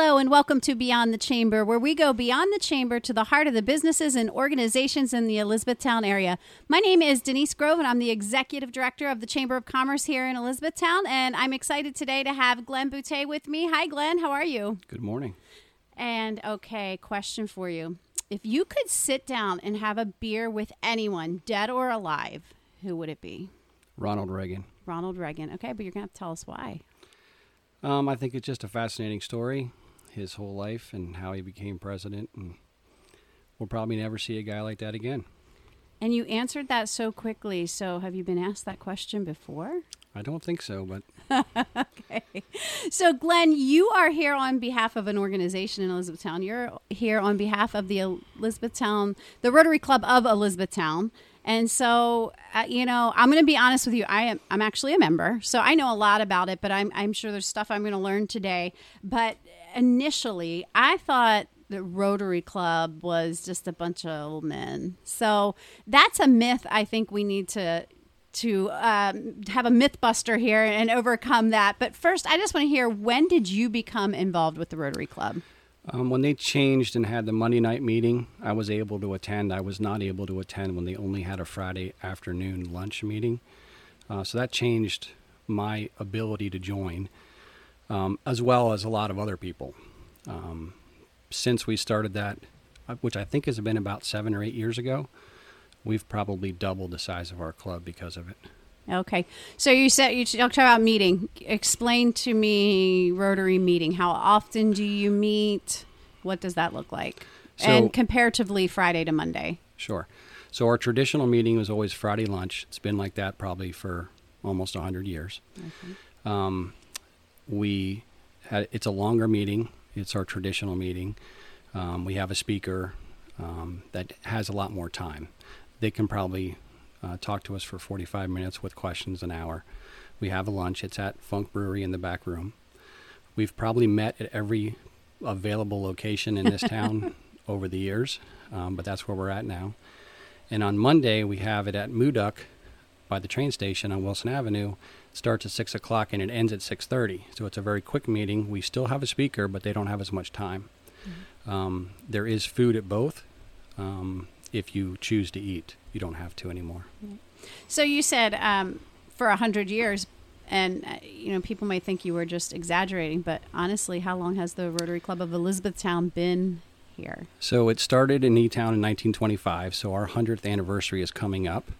Hello, and welcome to Beyond the Chamber, where we go beyond the chamber to the heart of the businesses and organizations in the Elizabethtown area. My name is Denise Grove, and I'm the executive director of the Chamber of Commerce here in Elizabethtown. And I'm excited today to have Glen Bootay with me. Hi, Glen. How are you? Good morning. And okay, question for you. If you could sit down and have a beer with anyone, dead or alive, who would it be? Ronald Reagan. Ronald Reagan. Okay, but you're going to have to tell us why. Um, I think it's just a fascinating story, his whole life and how he became president, and we'll probably never see a guy like that again. And you answered that so quickly. So, have you been asked that question before? I don't think so, but okay. So, Glen, you are here on behalf of an organization in Elizabethtown. You're here on behalf of the Elizabethtown, the Rotary Club of Elizabethtown. And so, uh, you know, I'm going to be honest with you. I am I'm actually a member, so I know a lot about it. But I'm I'm sure there's stuff I'm going to learn today. But initially, I thought the Rotary Club was just a bunch of old men. So that's a myth. I think we need to to um, have a mythbuster here and overcome that. But first, I just want to hear when did you become involved with the Rotary Club? Um, when they changed and had the Monday night meeting, I was able to attend. I was not able to attend when they only had a Friday afternoon lunch meeting. Uh, so that changed my ability to join, um, as well as a lot of other people. Um, since we started that, uh, which I think has been about seven or eight years ago, we've probably doubled the size of our club because of it. Okay. So you said you talked about meeting. Explain to me Rotary meeting. How often do you meet? What does that look like? So, and comparatively Friday to Monday. Sure. So our traditional meeting was always Friday lunch. It's been like that probably for almost 100 years. Okay. Um, we had it's a longer meeting. It's our traditional meeting. Um, we have a speaker um, that has a lot more time. They can probably uh, talk to us for 45 minutes with questions an hour. We have a lunch. It's at Funk Brewery in the back room. We've probably met at every available location in this town over the years, um, but that's where we're at now. And on Monday, we have it at Moo-Duck by the train station on Wilson Avenue. It starts at 6 o'clock and it ends at 6.30. So it's a very quick meeting. We still have a speaker, but they don't have as much time. Mm-hmm. Um, there is food at both. Um, if you choose to eat. You don't have to anymore. So you said um, for a hundred years, and uh, you know people might think you were just exaggerating, but honestly, how long has the Rotary Club of Elizabethtown been here? So it started in E Town in 1925. So our hundredth anniversary is coming up,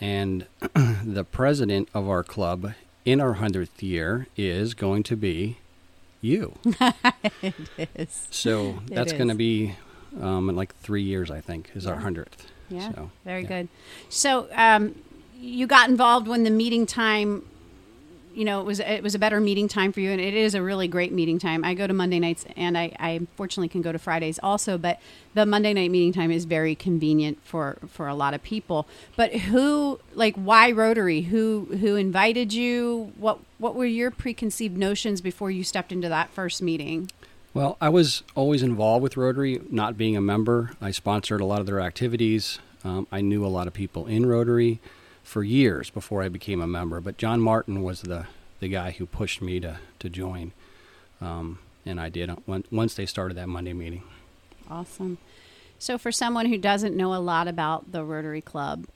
and the president of our club in our hundredth year is going to be you. it is. So that's going to be um, in like three years, I think, is yeah. our hundredth. Yeah, so, very yeah. good. So um, you got involved when the meeting time. You know, it was it was a better meeting time for you, and it is a really great meeting time. I go to Monday nights, and I, I fortunately can go to Fridays also. But the Monday night meeting time is very convenient for for a lot of people. But who, like, why Rotary? Who who invited you? What what were your preconceived notions before you stepped into that first meeting? Well, I was always involved with Rotary, not being a member. I sponsored a lot of their activities. Um, I knew a lot of people in Rotary for years before I became a member. But John Martin was the, the guy who pushed me to, to join. Um, and I did once they started that Monday meeting. Awesome. So, for someone who doesn't know a lot about the Rotary Club,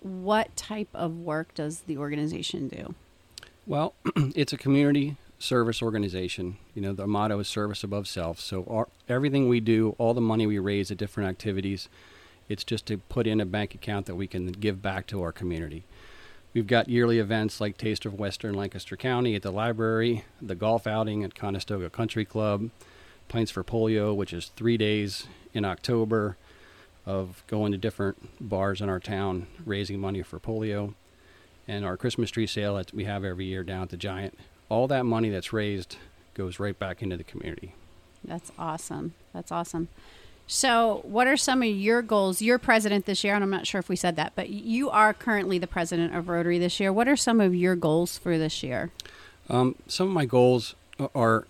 what type of work does the organization do? Well, it's a community service organization. You know, the motto is service above self. So our, everything we do, all the money we raise at different activities, it's just to put in a bank account that we can give back to our community. We've got yearly events like Taste of Western Lancaster County at the library, the golf outing at Conestoga Country Club, Pints for Polio, which is three days in October of going to different bars in our town raising money for polio, and our Christmas tree sale that we have every year down at the Giant all that money that's raised goes right back into the community. That's awesome. That's awesome. So, what are some of your goals? You're president this year, and I'm not sure if we said that, but you are currently the president of Rotary this year. What are some of your goals for this year? Um, some of my goals are,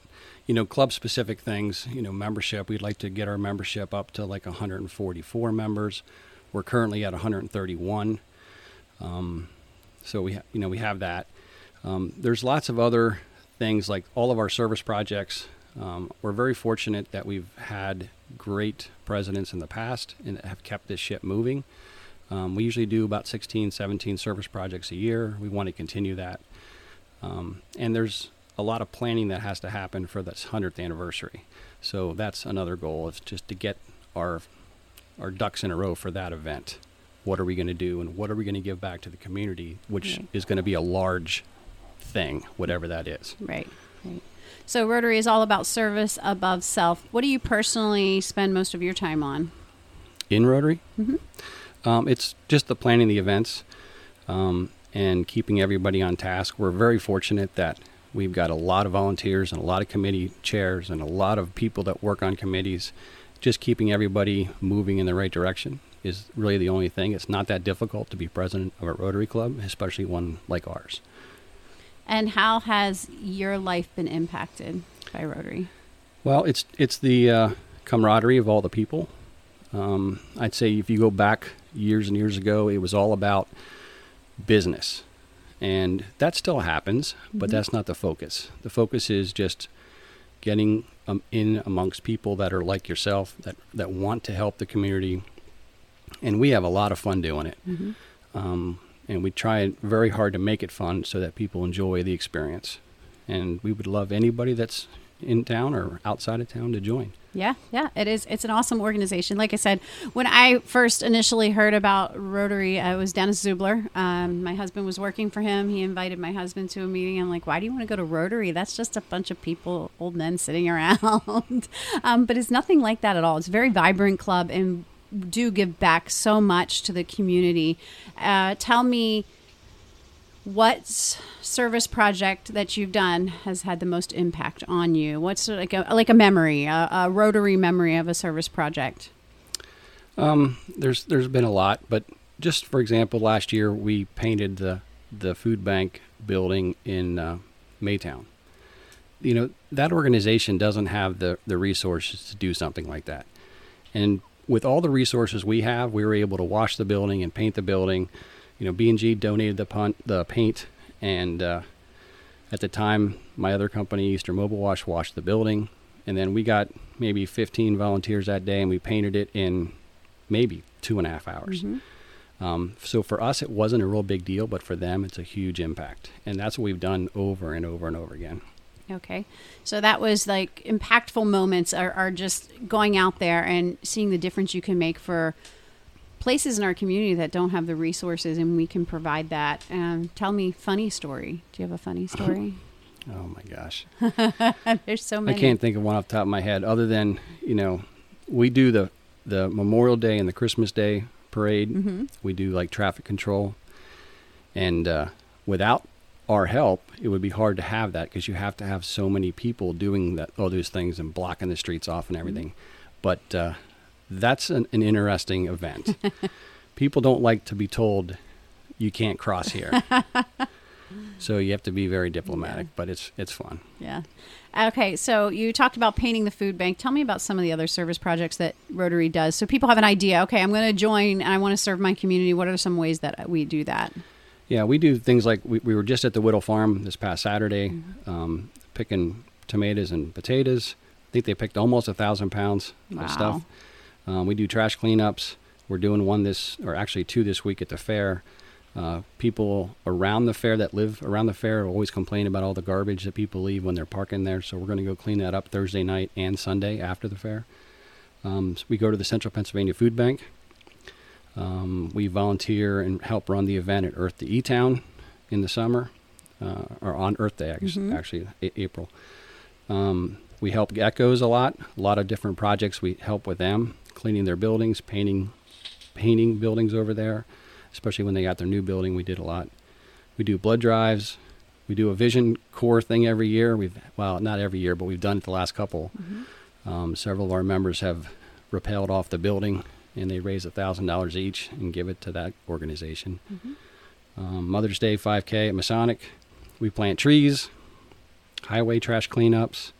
you know, club specific things. You know, membership. We'd like to get our membership up to like 144 members. We're currently at 131. Um, so we, ha- you know, we have that. Um, there's lots of other things like all of our service projects. Um, we're very fortunate that we've had great presidents in the past and have kept this ship moving. Um, we usually do about 16, 17 service projects a year. We want to continue that. Um, and there's a lot of planning that has to happen for this 100th anniversary. So that's another goal is just to get our our ducks in a row for that event. What are we going to do and what are we going to give back to the community, which is going to be a large thing, whatever that is. Right. Right. So Rotary is all about service above self. What do you personally spend most of your time on? in Rotary. Um, it's just the planning the events um, and keeping everybody on task. We're very fortunate that we've got a lot of volunteers and a lot of committee chairs and a lot of people that work on committees. Just keeping everybody moving in the right direction is really the only thing. It's not that difficult to be president of a Rotary Club, especially one like ours. And how has your life been impacted by Rotary? Well, it's it's the uh, camaraderie of all the people. Um, I'd say if you go back years and years ago, it was all about business, and that still happens, but that's not the focus. The focus is just getting um, in amongst people that are like yourself that that want to help the community, and we have a lot of fun doing it. Um, and we try very hard to make it fun so that people enjoy the experience. And we would love anybody that's in town or outside of town to join. Yeah, yeah, it is. It's an awesome organization. Like I said, when I first initially heard about Rotary, I was Dennis Zubler. Um, my husband was working for him. He invited my husband to a meeting. I'm like, why do you want to go to Rotary? That's just a bunch of people, old men sitting around. um, but it's nothing like that at all. It's a very vibrant club and do give back so much to the community. Uh, tell me what service project that you've done has had the most impact on you? What's like a like a memory, a, a rotary memory of a service project? Um, there's there's been a lot, but just for example, last year we painted the the food bank building in uh, Maytown. You know that organization doesn't have the the resources to do something like that, and with all the resources we have, we were able to wash the building and paint the building. You know, B and G donated the pun- the paint, and uh, at the time, my other company, Eastern Mobile Wash, washed the building, and then we got maybe 15 volunteers that day, and we painted it in maybe two and a half hours. Um, so for us, it wasn't a real big deal, but for them, it's a huge impact, and that's what we've done over and over and over again. Okay, so that was like impactful moments are, are just going out there and seeing the difference you can make for places in our community that don't have the resources, and we can provide that. Um, tell me funny story. Do you have a funny story? Oh my gosh. There's so many. I can't think of one off the top of my head other than, you know, we do the, the Memorial Day and the Christmas Day parade. Mhm. We do like traffic control. And uh, without our help, it would be hard to have that because you have to have so many people doing that, all those things and blocking the streets off and everything. But uh, that's an, an interesting event. people don't like to be told you can't cross here. so you have to be very diplomatic, but it's it's fun. Yeah. Okay, so you talked about painting the food bank. Tell me about some of the other service projects that Rotary does so people have an idea. Okay, I'm going to join and I want to serve my community. What are some ways that we do that? Yeah, we do things like we, we were just at the Whittle Farm this past Saturday, um, picking tomatoes and potatoes. I think they picked almost a thousand pounds Wow. of stuff. Um, we do trash cleanups. We're doing one this, or actually two this week at the fair. Uh, people around the fair that live around the fair always complain about all the garbage that people leave when they're parking there. So we're going to go clean that up Thursday night and Sunday after the fair. Um, so we go to the Central Pennsylvania Food Bank. Um, we volunteer and help run the event at Earth to E Town in the summer, uh, or on Earth Day, actually, Mhm. actually a- April. Um, we help ECHOS a lot. A lot of different projects. We help with them, cleaning their buildings, painting, painting buildings over there, especially when they got their new building. We did a lot. We do blood drives. We do a Vision Corps thing every year. We've well, not every year, but we've done it the last couple. Um, several of our members have rappelled off the building, and they raise a thousand dollars each and give it to that organization. Um, Mother's Day 5K at Masonic. We plant trees, highway trash cleanups,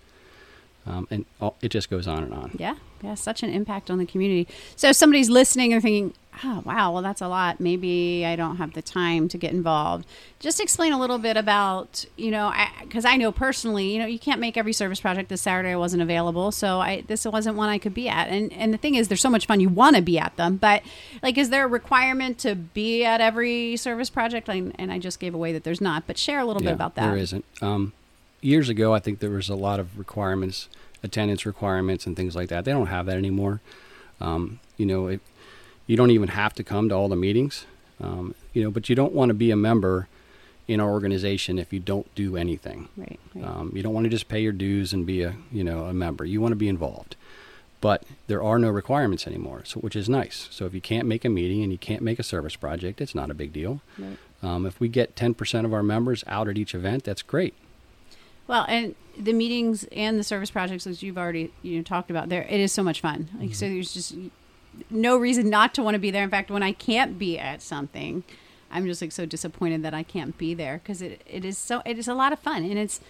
um, and all, it just goes on and on. Yeah, yeah, such an impact on the community. So if somebody's listening and thinking, Oh, wow. Well, that's a lot. Maybe I don't have the time to get involved. Just explain a little bit about, you know, because I, I, know personally, you know, you can't make every service project this Saturday. I wasn't available, so I this wasn't one I could be at. And and the thing is, they're so much fun. You want to be at them, but like, is there a requirement to be at every service project? And, and I just gave away that there's not. But share a little yeah, bit about that. There isn't. Um, years ago, I think there was a lot of requirements, attendance requirements, and things like that. They don't have that anymore. Um, you know, it, you don't even have to come to all the meetings, um, you know, but you don't want to be a member in our organization if you don't do anything. Right. right. Um, you don't want to just pay your dues and be a you know a member. You want to be involved, but there are no requirements anymore, so which is nice. So if you can't make a meeting and you can't make a service project, it's not a big deal. Right. Um, if we get ten percent of our members out at each event, that's great. Well, and the meetings and the service projects, as you've already you know talked about, there it is so much fun. Like mm-hmm. so, there's just no reason not to want to be there. In fact, when I can't be at something, I'm just like so disappointed that I can't be there because it, it is so it is a lot of fun and it's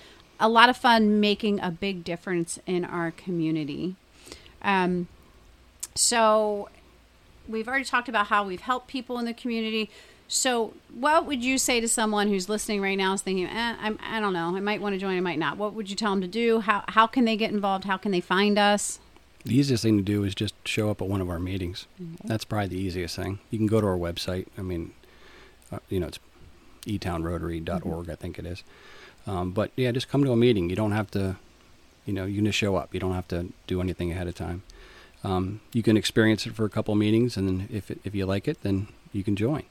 a lot of fun making a big difference in our community. Um, so we've already talked about how we've helped people in the community. So, what would you say to someone who's listening right now is thinking, eh, I'm, I don't know, I might want to join, I might not. What would you tell them to do? How, how can they get involved? How can they find us? The easiest thing to do is just show up at one of our meetings. Mm-hmm. That's probably the easiest thing. You can go to our website. I mean, uh, you know, it's etownrotary.org, mm-hmm. I think it is. Um, but yeah, just come to a meeting. You don't have to, you know, you can just show up. You don't have to do anything ahead of time. Um, you can experience it for a couple meetings, and then if it, if you like it, then you can join.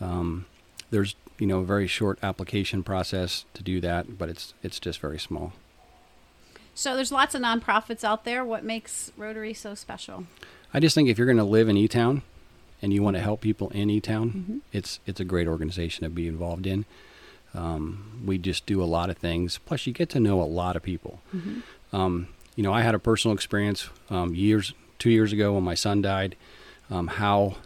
Um, there's you know a very short application process to do that, but it's it's just very small. So there's lots of nonprofits out there. What makes Rotary so special? I just think if you're going to live in E Town and you want to help people in E Town, mm-hmm. it's it's a great organization to be involved in. Um, we just do a lot of things. Plus, you get to know a lot of people. Mm-hmm. Um, you know, I had a personal experience um, years, two years ago when my son died. Um, how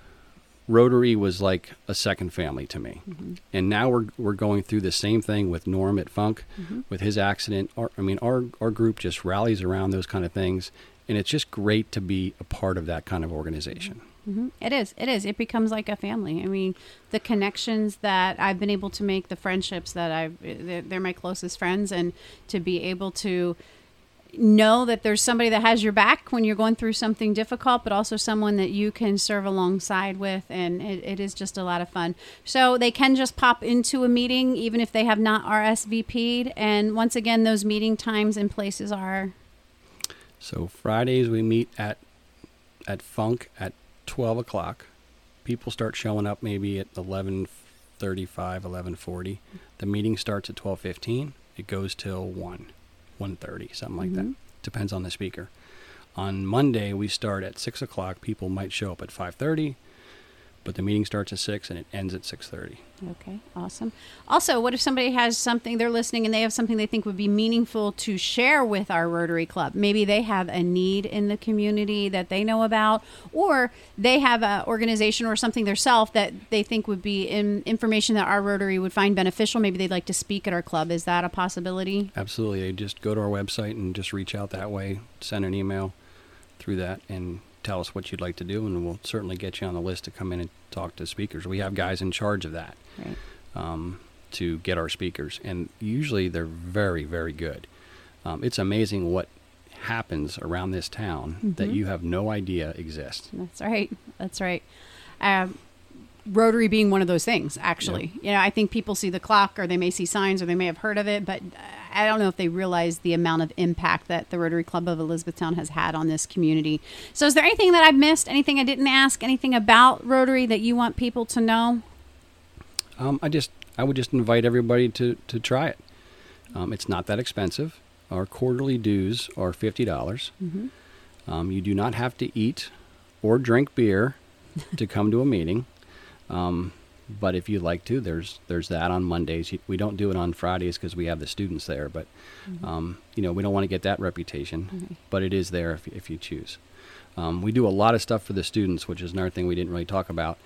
Rotary was like a second family to me. Mm-hmm. And now we're we're going through the same thing with Norm at Funk, mm-hmm. with his accident. Our, I mean, our our group just rallies around those kind of things, and it's just great to be a part of that kind of organization. Mm-hmm. It is. It is. It becomes like a family. I mean, the connections that I've been able to make, the friendships that I've, they're, they're my closest friends, and to be able to know that there's somebody that has your back when you're going through something difficult, but also someone that you can serve alongside with. And it, it is just a lot of fun. So they can just pop into a meeting even if they have not RSVP'd. And once again, those meeting times and places are. So Fridays we meet at at Funk at 12 o'clock. People start showing up maybe at 11:35, 11:40. The meeting starts at 12:15. It goes till 1. 1.30, something like mm-hmm. that. Depends on the speaker. On Monday, we start at 6 o'clock. People might show up at 5.30 but the meeting starts at 6 and it ends at 6.30 okay awesome. Also what if somebody has something they're listening and they have something they think would be meaningful to share with our rotary club? Maybe they have a need in the community that they know about or they have an organization or something themselves that they think would be in information that our rotary would find beneficial. Maybe they'd like to speak at our club. Is that a possibility? Absolutely. They just go to our website and just reach out that way send an email through that and tell us what you'd like to do, and we'll certainly get you on the list to come in and talk to speakers. We have guys in charge of that right. um, to get our speakers, and usually they're very, very good. Um, it's amazing what happens around this town mm-hmm. that you have no idea exists. That's right. That's right. Um, Rotary being one of those things, actually. Yeah. You know, I think people see the clock or they may see signs or they may have heard of it, but I don't know if they realize the amount of impact that the Rotary Club of Elizabethtown has had on this community. So, is there anything that I've missed? Anything I didn't ask? Anything about Rotary that you want people to know? Um, I just, I would just invite everybody to to try it. Um, it's not that expensive. Our quarterly dues are fifty dollars. Mm-hmm. Um, you do not have to eat or drink beer to come to a meeting. Um, but if you'd like to, there's there's that on Mondays. We don't do it on Fridays because we have the students there. But mm-hmm. um, you know, we don't want to get that reputation. Mm-hmm. But it is there if if you choose. Um, we do a lot of stuff for the students, which is another thing we didn't really talk about.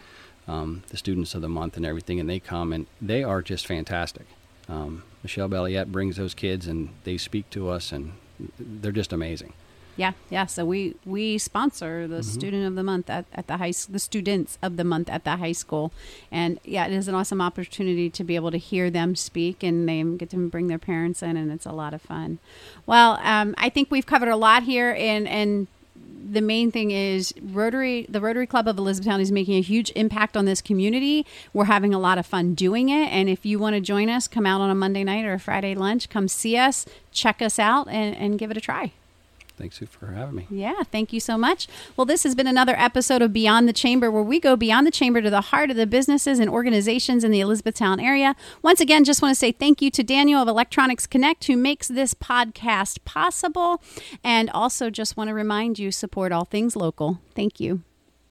Um, the students of the month and everything, and they come and they are just fantastic. Um, Michelle Belliette brings those kids and they speak to us, and they're just amazing. Yeah, yeah. So we we sponsor the student of the month at, at the high the students of the month at the high school, and yeah, it is an awesome opportunity to be able to hear them speak, and they get to bring their parents in, and it's a lot of fun. Well, um, I think we've covered a lot here, and and the main thing is Rotary, the Rotary Club of Elizabethtown is making a huge impact on this community. We're having a lot of fun doing it. And if you want to join us, come out on a Monday night or a Friday lunch, come see us, check us out, and, and give it a try. Thanks for having me. Yeah, thank you so much. Well, this has been another episode of Beyond the Chamber, where we go beyond the chamber to the heart of the businesses and organizations in the Elizabethtown area. Once again, just want to say thank you to Daniel of Electronics Connect, who makes this podcast possible. And also just want to remind you support all things local. Thank you.